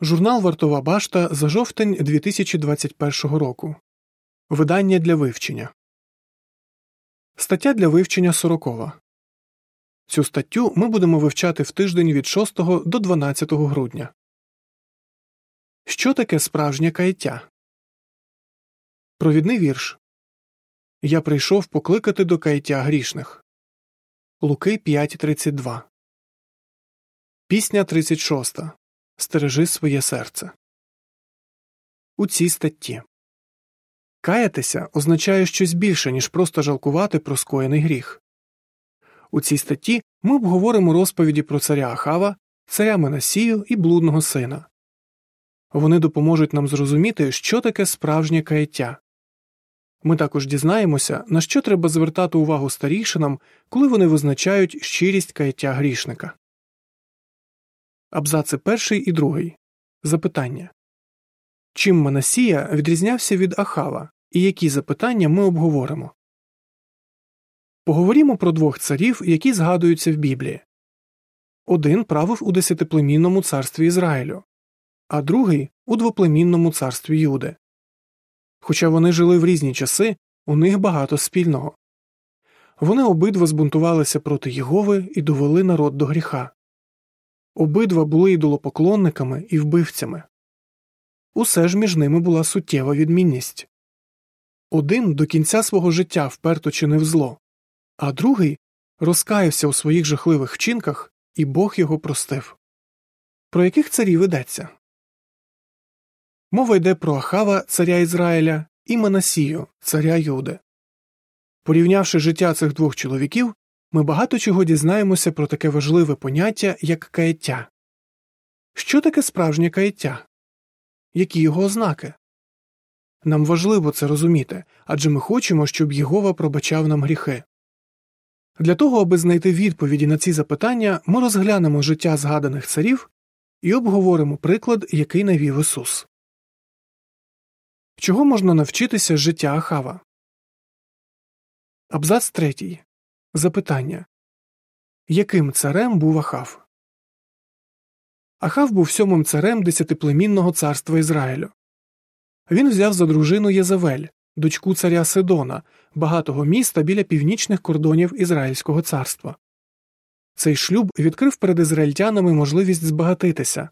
Журнал Вартова Башта за жовтень 2021 року. Видання для вивчення. Стаття для вивчення сорокова. Цю статтю ми будемо вивчати в тиждень від 6 до 12 грудня. Що таке справжнє каяття? Провідний вірш. Я прийшов покликати до каяття грішних. Луки 5.32. Пісня 36. Стережи своє серце. У цій статті Каятися означає щось більше, ніж просто жалкувати про скоєний гріх. У цій статті ми обговоримо розповіді про царя Ахава, царя Менасію і блудного сина. Вони допоможуть нам зрозуміти, що таке справжнє каяття. Ми також дізнаємося, на що треба звертати увагу старішинам, коли вони визначають щирість каяття грішника. Абзаци перший і другий. Запитання Чим Манасія відрізнявся від Ахава, і які запитання ми обговоримо? Поговоримо про двох царів, які згадуються в Біблії. Один правив у десятиплемінному царстві Ізраїлю, а другий у двоплемінному царстві Юди. Хоча вони жили в різні часи, у них багато спільного. Вони обидва збунтувалися проти Єгови і довели народ до гріха. Обидва були ідолопоклонниками і вбивцями. Усе ж між ними була суттєва відмінність один до кінця свого життя вперто чинив зло, а другий розкаявся у своїх жахливих вчинках, і Бог його простив. Про яких царів йдеться? Мова йде про Ахава, царя Ізраїля, і Манасію, царя Юди. Порівнявши життя цих двох чоловіків, ми багато чого дізнаємося про таке важливе поняття, як каяття. Що таке справжнє каяття? Які його ознаки? Нам важливо це розуміти адже ми хочемо, щоб Єгова пробачав нам гріхи. Для того, аби знайти відповіді на ці запитання, ми розглянемо життя згаданих царів і обговоримо приклад, який навів Ісус. Чого можна навчитися життя Ахава? Абзац третій. Запитання Яким царем був Ахав? Ахав був сьомим царем десятиплемінного царства Ізраїлю. Він взяв за дружину Єзавель, дочку царя Сидона, багатого міста біля північних кордонів Ізраїльського царства. Цей шлюб відкрив перед ізраїльтянами можливість збагатитися,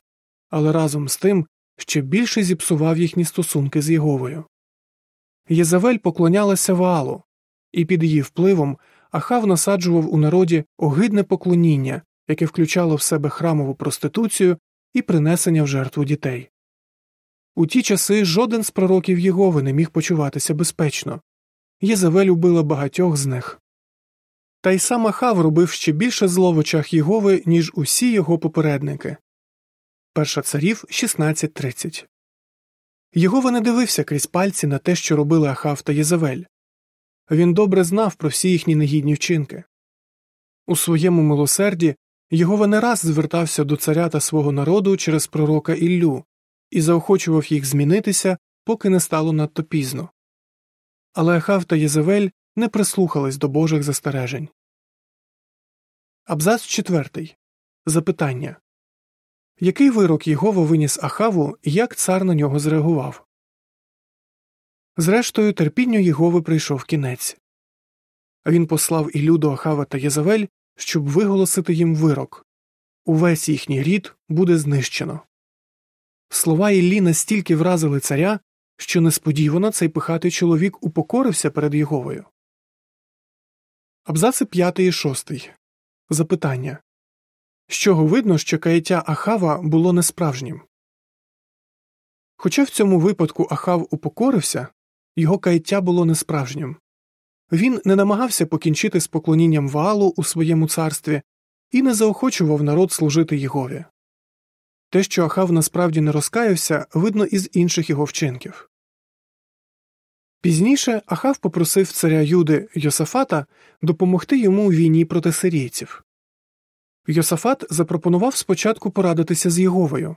але разом з тим ще більше зіпсував їхні стосунки з Єговою. Єзавель поклонялася Ваалу, і під її впливом Ахав насаджував у народі огидне поклоніння, яке включало в себе храмову проституцію і принесення в жертву дітей. У ті часи жоден з пророків Єгови не міг почуватися безпечно Єзавель убила багатьох з них. Та й сам Ахав робив ще більше зло в очах Єгови, ніж усі його попередники. Перша царів 16.30 Єгова не дивився крізь пальці на те, що робили Ахав та Єзавель. Він добре знав про всі їхні негідні вчинки. У своєму милосерді Єгова не раз звертався до царя та свого народу через пророка Іллю і заохочував їх змінитися, поки не стало надто пізно. Але Ахав та Єзавель не прислухались до Божих застережень. Абзац четвертий. Запитання Який вирок Єгова виніс Ахаву і як цар на нього зреагував? Зрештою, терпінню Єгови прийшов кінець. Він послав Ілю до Ахава та Єзавель, щоб виголосити їм вирок увесь їхній рід буде знищено. Слова Іллі настільки вразили царя, що несподівано цей пихатий чоловік упокорився перед Єговою. Абзаци 5 і 6. Запитання з чого видно, що каяття Ахава було несправжнім. Хоча в цьому випадку Ахав упокорився, його каяття було несправжнім. Він не намагався покінчити з поклонінням Ваалу у своєму царстві і не заохочував народ служити Єгові. Те, що Ахав насправді не розкаявся, видно із інших його вчинків. Пізніше Ахав попросив царя Юди Йосафата допомогти йому у війні проти сирійців. Йосафат запропонував спочатку порадитися з Єговою.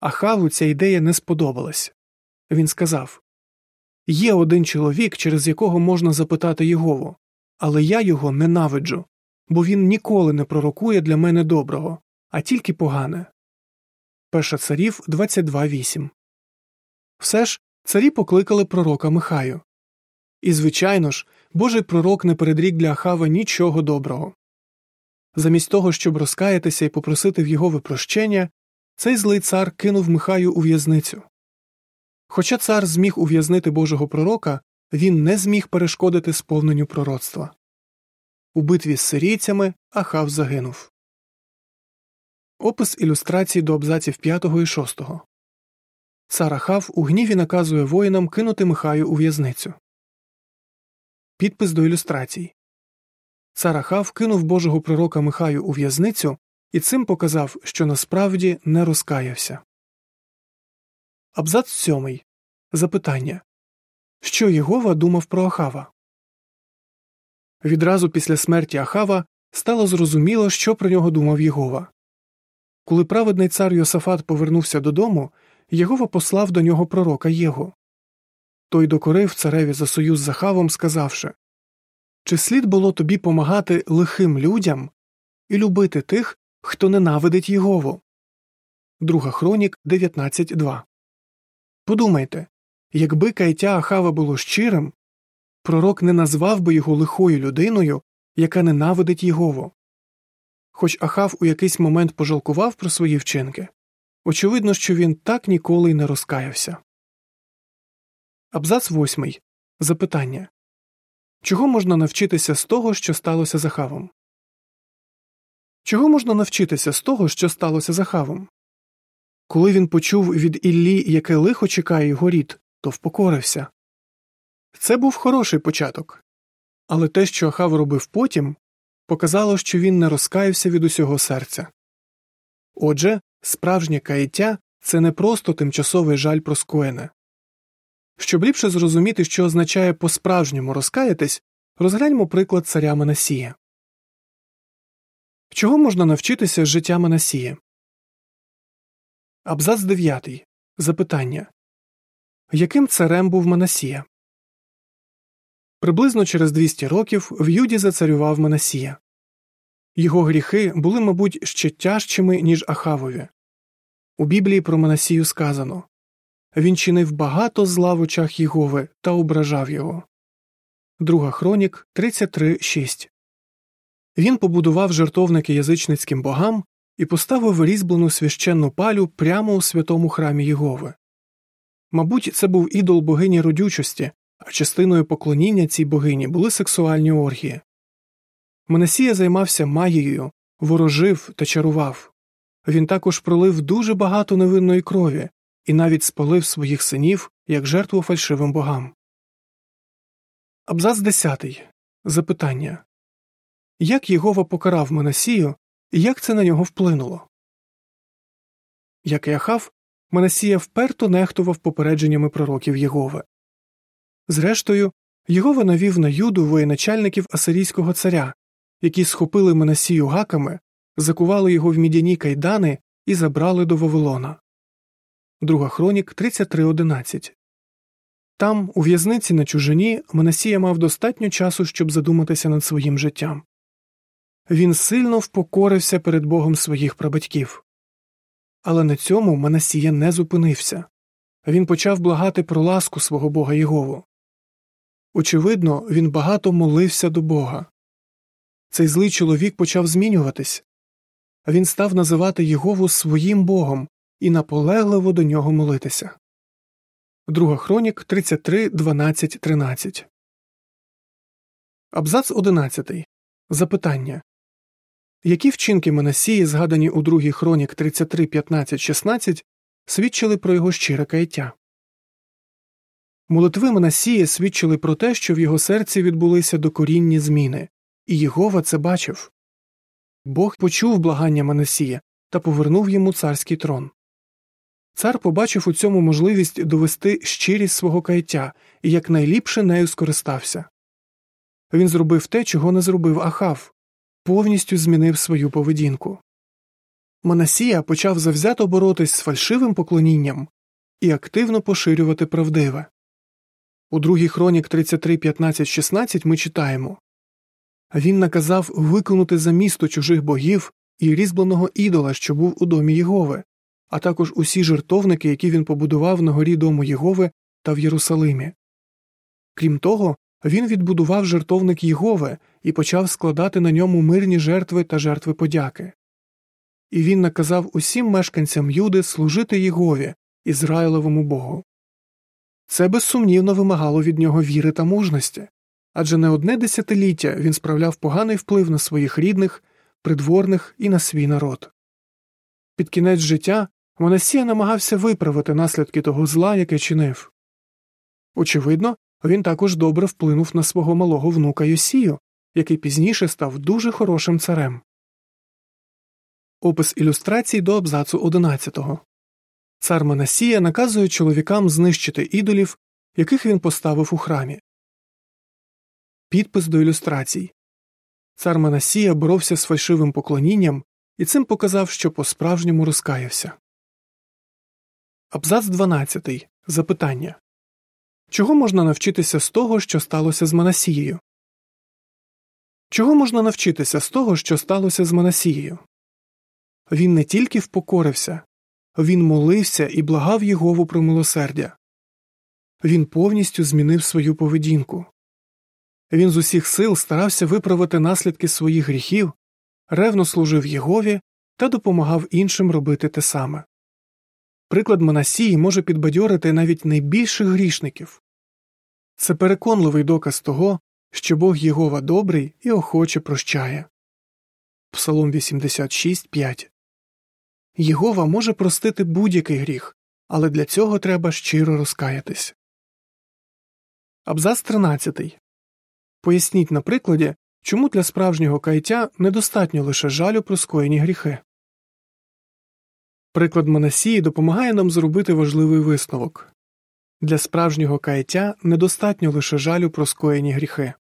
Ахаву ця ідея не сподобалась. Він сказав Є один чоловік, через якого можна запитати Єгову, але я його ненавиджу, бо він ніколи не пророкує для мене доброго, а тільки погане. Перша царів 22.8. Все ж царі покликали пророка Михаю. І, звичайно ж, Божий пророк не передрік для Ахава нічого доброго. Замість того, щоб розкаятися і попросити в його випрощення, цей злий цар кинув Михаю у в'язницю. Хоча цар зміг ув'язнити Божого пророка, він не зміг перешкодити сповненню пророцтва. У битві з сирійцями Ахав загинув. Опис ілюстрацій до абзаців 5 і 6. Цар Ахав у гніві наказує воїнам кинути Михаю у в'язницю. Підпис до ілюстрацій Цар Ахав кинув Божого пророка Михаю у в'язницю і цим показав, що насправді не розкаявся. Абзац сьомий. Запитання Що Єгова думав про Ахава? Відразу після смерті Ахава стало зрозуміло, що про нього думав Єгова. Коли праведний цар Йосафат повернувся додому, Єгова послав до нього пророка Єгу. Той докорив цареві за союз з Ахавом, сказавши Чи слід було тобі помагати лихим людям і любити тих, хто ненавидить Єгову? Друга хронік 19.2 Подумайте якби каяття Ахава було щирим, пророк не назвав би його лихою людиною, яка ненавидить Єгову. Хоч Ахав у якийсь момент пожалкував про свої вчинки, очевидно, що він так ніколи й не розкаявся. Абзац восьмий. Запитання Чого можна навчитися з того, що сталося з Ахавом? Чого можна навчитися з того, що сталося з Ахавом? Коли він почув від Іллі, яке лихо чекає його рід, то впокорився. Це був хороший початок. Але те, що Ахав робив потім, показало, що він не розкаявся від усього серця. Отже, справжнє каяття це не просто тимчасовий жаль про скоєне. Щоб ліпше зрозуміти, що означає по справжньому розкаятись, розгляньмо приклад царя Манасія. Чого можна навчитися з життя Манасії? Абзац 9. Запитання Яким царем був Манасія? Приблизно через 200 років в Юді зацарював Манасія. Його гріхи були, мабуть, ще тяжчими, ніж Ахавові. У Біблії про Манасію сказано він чинив багато зла в очах Єгови та ображав його. Друга хронік 33.6 Він побудував жертовники язичницьким богам і поставив різьблену священну палю прямо у святому храмі Єгови. Мабуть, це був ідол богині родючості, а частиною поклоніння цій богині були сексуальні оргії. Менесія займався магією, ворожив та чарував. Він також пролив дуже багато невинної крові і навіть спалив своїх синів як жертву фальшивим богам. Абзац 10. Запитання Як Єгова покарав Менесію і як це на нього вплинуло? Як і Ахав, Менесія вперто нехтував попередженнями пророків Єгови. Зрештою, Єгова навів на юду воєначальників асирійського царя, які схопили Менесію гаками, закували його в мідяні кайдани і забрали до Вавилона. Друга хронік 33.11 Там, у в'язниці на чужині, Менесія мав достатньо часу, щоб задуматися над своїм життям. Він сильно впокорився перед Богом своїх прабатьків. Але на цьому Манасія не зупинився він почав благати про ласку свого бога Єгову. Очевидно, він багато молився до Бога. Цей злий чоловік почав змінюватись він став називати Єгову своїм богом і наполегливо до нього молитися. Друга хронік 33, 12, 13. Абзац 11. Запитання Які вчинки Манасії, згадані у другій хронік 33, 15, 16, свідчили про його щире каяття? Молитви Манасії свідчили про те, що в його серці відбулися докорінні зміни, і Єгова це бачив. Бог почув благання Манасія та повернув йому царський трон. Цар побачив у цьому можливість довести щирість свого каяття і якнайліпше нею скористався. Він зробив те, чого не зробив Ахав, повністю змінив свою поведінку. Манасія почав завзято боротись з фальшивим поклонінням і активно поширювати правдиве. У другій хронік 33, 15, 16 ми читаємо він наказав виконати за місто чужих богів і різьбленого ідола, що був у домі Єгови, а також усі жертовники, які він побудував на горі дому Єгови та в Єрусалимі. Крім того, він відбудував жертовник Єгови і почав складати на ньому мирні жертви та жертви подяки. І він наказав усім мешканцям Юди служити Єгові, Ізраїловому Богу. Це безсумнівно вимагало від нього віри та мужності адже не одне десятиліття він справляв поганий вплив на своїх рідних, придворних і на свій народ. Під кінець життя Монасія намагався виправити наслідки того зла, яке чинив. Очевидно, він також добре вплинув на свого малого внука Йосію, який пізніше став дуже хорошим царем. Опис ілюстрацій до абзацу 11. Цар Манасія наказує чоловікам знищити ідолів, яких він поставив у храмі. Підпис до ілюстрацій Цар Манасія боровся з фальшивим поклонінням і цим показав, що по справжньому розкаявся. Абзац 12. Запитання Чого можна навчитися з того, що сталося з Манасією? Чого можна навчитися з того, що сталося з Манасією? Він не тільки впокорився, він молився і благав Єгову про милосердя. Він повністю змінив свою поведінку. Він з усіх сил старався виправити наслідки своїх гріхів, ревно служив Єгові та допомагав іншим робити те саме. Приклад Манасії може підбадьорити навіть найбільших грішників. Це переконливий доказ того, що Бог Єгова добрий і охоче прощає. Псалом 86.5 Єгова може простити будь-який гріх, але для цього треба щиро розкаятись. Абзац 13. Поясніть на прикладі, чому для справжнього каяття недостатньо лише жалю про скоєні гріхи. Приклад Манасії допомагає нам зробити важливий висновок для справжнього каяття недостатньо лише жалю про скоєні гріхи.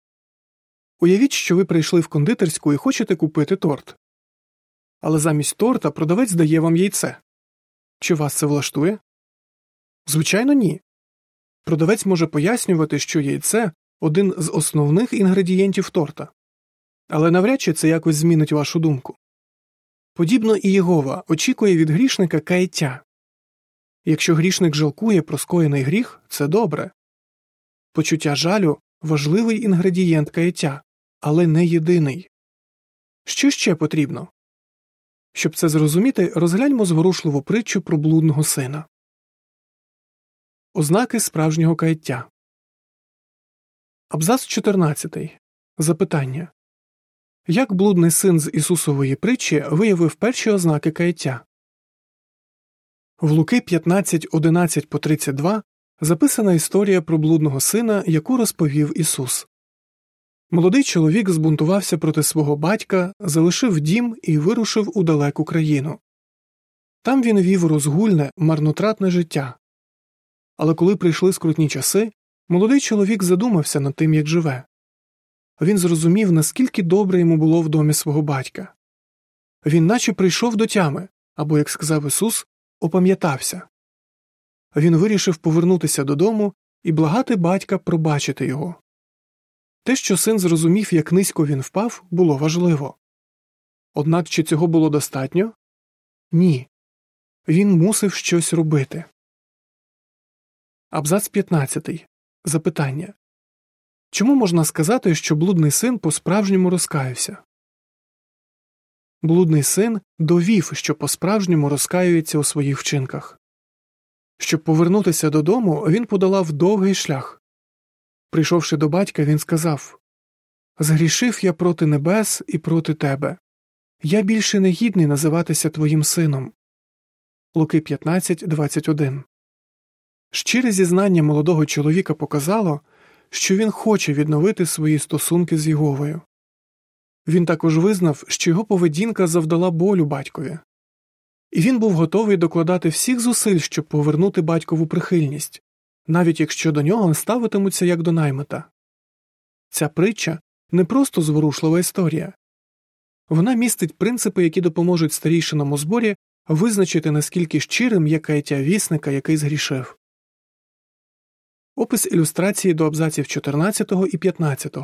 Уявіть, що ви прийшли в кондитерську і хочете купити торт. Але замість торта продавець дає вам яйце. Чи вас це влаштує? Звичайно, ні. Продавець може пояснювати, що яйце один з основних інгредієнтів торта, але навряд чи це якось змінить вашу думку. Подібно і Єгова очікує від грішника каяття. Якщо грішник жалкує про скоєний гріх, це добре. Почуття жалю важливий інгредієнт каяття, але не єдиний. Що ще потрібно? Щоб це зрозуміти, розгляньмо зворушливу притчу про блудного сина. Ознаки справжнього каяття. Абзац 14. Запитання Як блудний син з Ісусової притчі виявив перші ознаки каяття? В Луки 15, 11 по 32 записана історія про блудного сина, яку розповів Ісус. Молодий чоловік збунтувався проти свого батька, залишив дім і вирушив у далеку країну. Там він вів розгульне, марнотратне життя. Але коли прийшли скрутні часи, молодий чоловік задумався над тим, як живе. Він зрозумів, наскільки добре йому було в домі свого батька. Він наче прийшов до тями або, як сказав Ісус, опам'ятався. Він вирішив повернутися додому і благати батька пробачити його. Те, що син зрозумів, як низько він впав, було важливо. Однак чи цього було достатньо? Ні. Він мусив щось робити. Абзац 15. Запитання Чому можна сказати, що блудний син по справжньому розкаявся? Блудний син довів, що по справжньому розкаюється у своїх вчинках. Щоб повернутися додому, він подолав довгий шлях. Прийшовши до батька, він сказав Згрішив я проти небес і проти тебе. Я більше не гідний називатися твоїм сином. Луки 15, 21 Щире зізнання молодого чоловіка показало, що він хоче відновити свої стосунки з Єговою. Він також визнав, що його поведінка завдала болю батькові, і він був готовий докладати всіх зусиль, щоб повернути батькову прихильність, навіть якщо до нього ставитимуться як до наймита. Ця притча не просто зворушлива історія вона містить принципи, які допоможуть старійшинам у зборі визначити, наскільки щирим є каяття вісника, який згрішив. Опис ілюстрації до абзаців 14 і 15.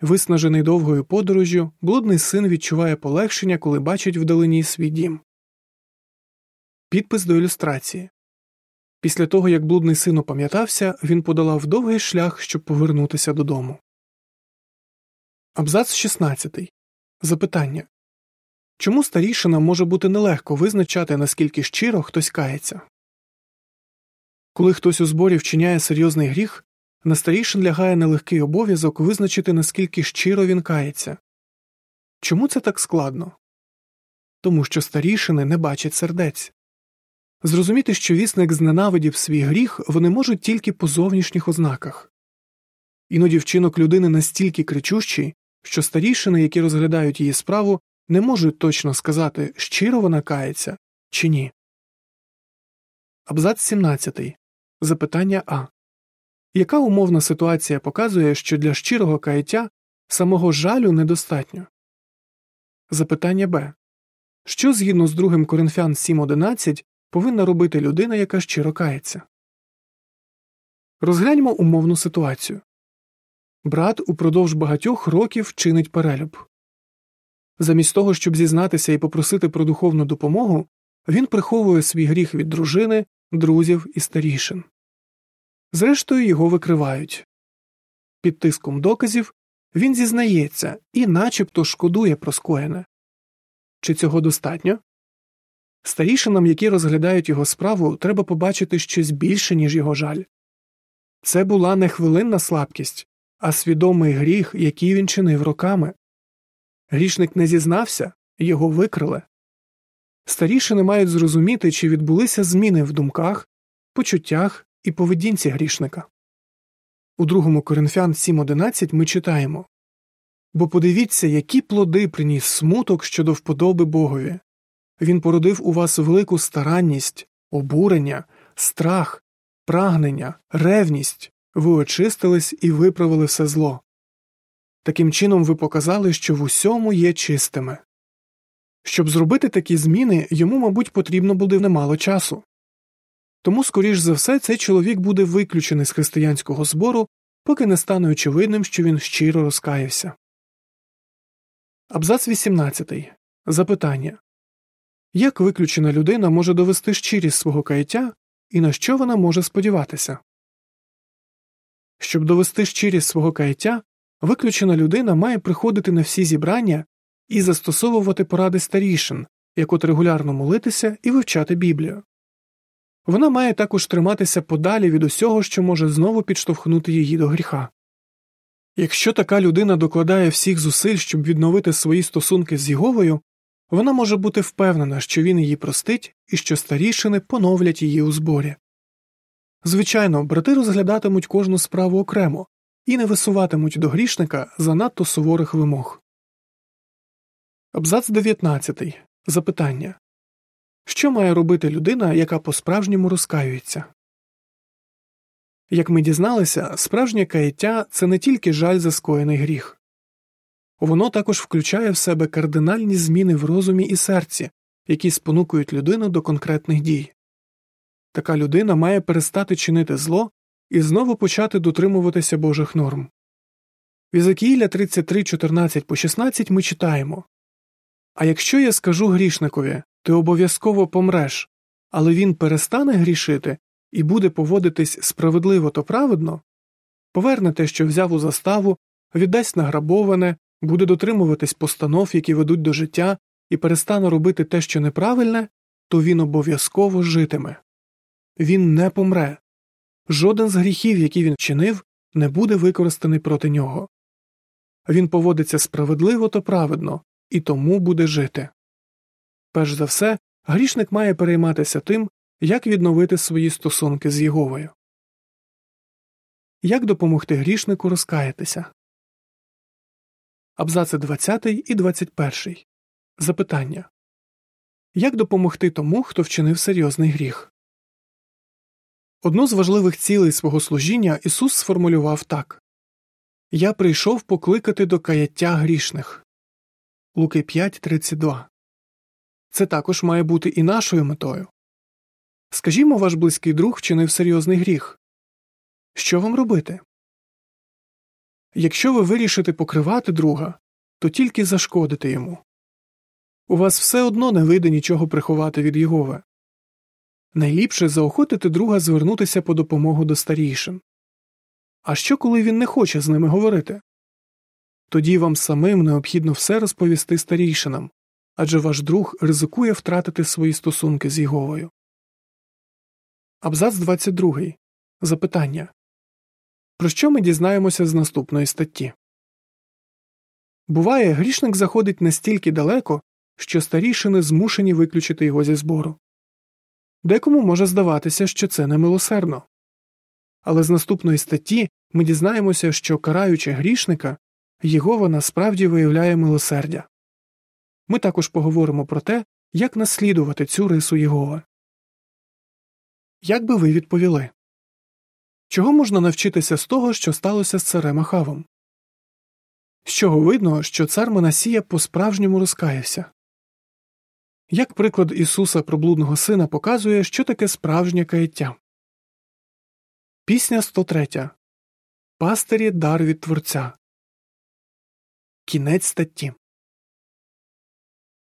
Виснажений довгою подорожжю, блудний син відчуває полегшення, коли бачить вдалині свій дім. Підпис до ілюстрації. Після того, як блудний син опам'ятався, він подолав довгий шлях, щоб повернутися додому. Абзац 16. Запитання Чому старішина може бути нелегко визначати, наскільки щиро хтось кається? Коли хтось у зборі вчиняє серйозний гріх, на старішин лягає нелегкий обов'язок визначити, наскільки щиро він кається. Чому це так складно? Тому що старішини не бачать сердець. Зрозуміти, що вісник зненавидів свій гріх, вони можуть тільки по зовнішніх ознаках. Іноді вчинок людини настільки кричущий, що старішини, які розглядають її справу, не можуть точно сказати, щиро вона кається чи ні. Абзац 17. Запитання А. Яка умовна ситуація показує, що для щирого каяття самого жалю недостатньо? Запитання Б. Що згідно з 2 Коринфян 7.11 повинна робити людина, яка щиро кається? Розгляньмо умовну ситуацію. Брат упродовж багатьох років чинить перелюб. Замість того, щоб зізнатися і попросити про духовну допомогу, він приховує свій гріх від дружини, друзів і старішин. Зрештою, його викривають. Під тиском доказів він зізнається і начебто шкодує про скоєне. Чи цього достатньо? Старішинам, які розглядають його справу, треба побачити щось більше, ніж його жаль. Це була не хвилинна слабкість, а свідомий гріх, який він чинив роками. Грішник не зізнався, його викрили. Старішини мають зрозуміти, чи відбулися зміни в думках, почуттях і поведінці грішника. У другому Коринфян 7.11 ми читаємо Бо подивіться, які плоди приніс смуток щодо вподоби Богові. Він породив у вас велику старанність, обурення, страх, прагнення, ревність, ви очистились і виправили все зло. Таким чином ви показали, що в усьому є чистими. Щоб зробити такі зміни, йому, мабуть, потрібно буде немало часу. Тому, скоріш за все, цей чоловік буде виключений з християнського збору, поки не стане очевидним, що він щиро розкаявся. Абзац 18. Запитання Як виключена людина може довести щирість свого каяття і на що вона може сподіватися? Щоб довести щирість свого каяття, виключена людина має приходити на всі зібрання і застосовувати поради старішин, як от регулярно молитися і вивчати Біблію. Вона має також триматися подалі від усього, що може знову підштовхнути її до гріха. Якщо така людина докладає всіх зусиль, щоб відновити свої стосунки з Єговою, вона може бути впевнена, що він її простить і що старішини поновлять її у зборі. Звичайно, брати розглядатимуть кожну справу окремо і не висуватимуть до грішника занадто суворих вимог. Абзац 19. Запитання Що має робити людина, яка по справжньому розкаюється? Як ми дізналися, справжнє каяття це не тільки жаль за скоєний гріх, воно також включає в себе кардинальні зміни в розумі і серці, які спонукують людину до конкретних дій. Така людина має перестати чинити зло і знову почати дотримуватися Божих норм. В Ізакіїля 33, 14 по 16 ми читаємо А якщо я скажу грішникові, ти обов'язково помреш, але він перестане грішити і буде поводитись справедливо то праведно, поверне те, що взяв у заставу, віддасть награбоване, буде дотримуватись постанов, які ведуть до життя, і перестане робити те, що неправильне, то він обов'язково житиме. Він не помре. Жоден з гріхів, які він вчинив, не буде використаний проти нього. Він поводиться справедливо та праведно і тому буде жити. Перш за все, грішник має перейматися тим, як відновити свої стосунки з Єговою. Як допомогти грішнику розкаятися? Абзаци 20 і 21. Запитання Як допомогти тому, хто вчинив серйозний гріх? Одну з важливих цілей свого служіння Ісус сформулював так Я прийшов покликати до каяття грішних. Луки 5.32. Це також має бути і нашою метою. Скажімо, ваш близький друг вчинив серйозний гріх. Що вам робити? Якщо ви вирішите покривати друга, то тільки зашкодите йому. У вас все одно не вийде нічого приховати від Єгови. Найліпше заохотити друга звернутися по допомогу до старійшин. А що, коли він не хоче з ними говорити? Тоді вам самим необхідно все розповісти старійшинам, адже ваш друг ризикує втратити свої стосунки з Єговою. Абзац 22. Запитання Про що ми дізнаємося з наступної статті? Буває, грішник заходить настільки далеко, що старішини змушені виключити його зі збору. Декому може здаватися, що це немилосердно. Але з наступної статті ми дізнаємося, що караючи грішника, Єгова насправді виявляє милосердя. Ми також поговоримо про те, як наслідувати цю рису Єгова. Як би ви відповіли? Чого можна навчитися з того, що сталося з царем Ахавом? З чого видно, що цар Манасія по справжньому розкаявся? Як приклад Ісуса про блудного сина показує, що таке справжнє каяття? Пісня 103. Пастирі дар від Творця. Кінець статті.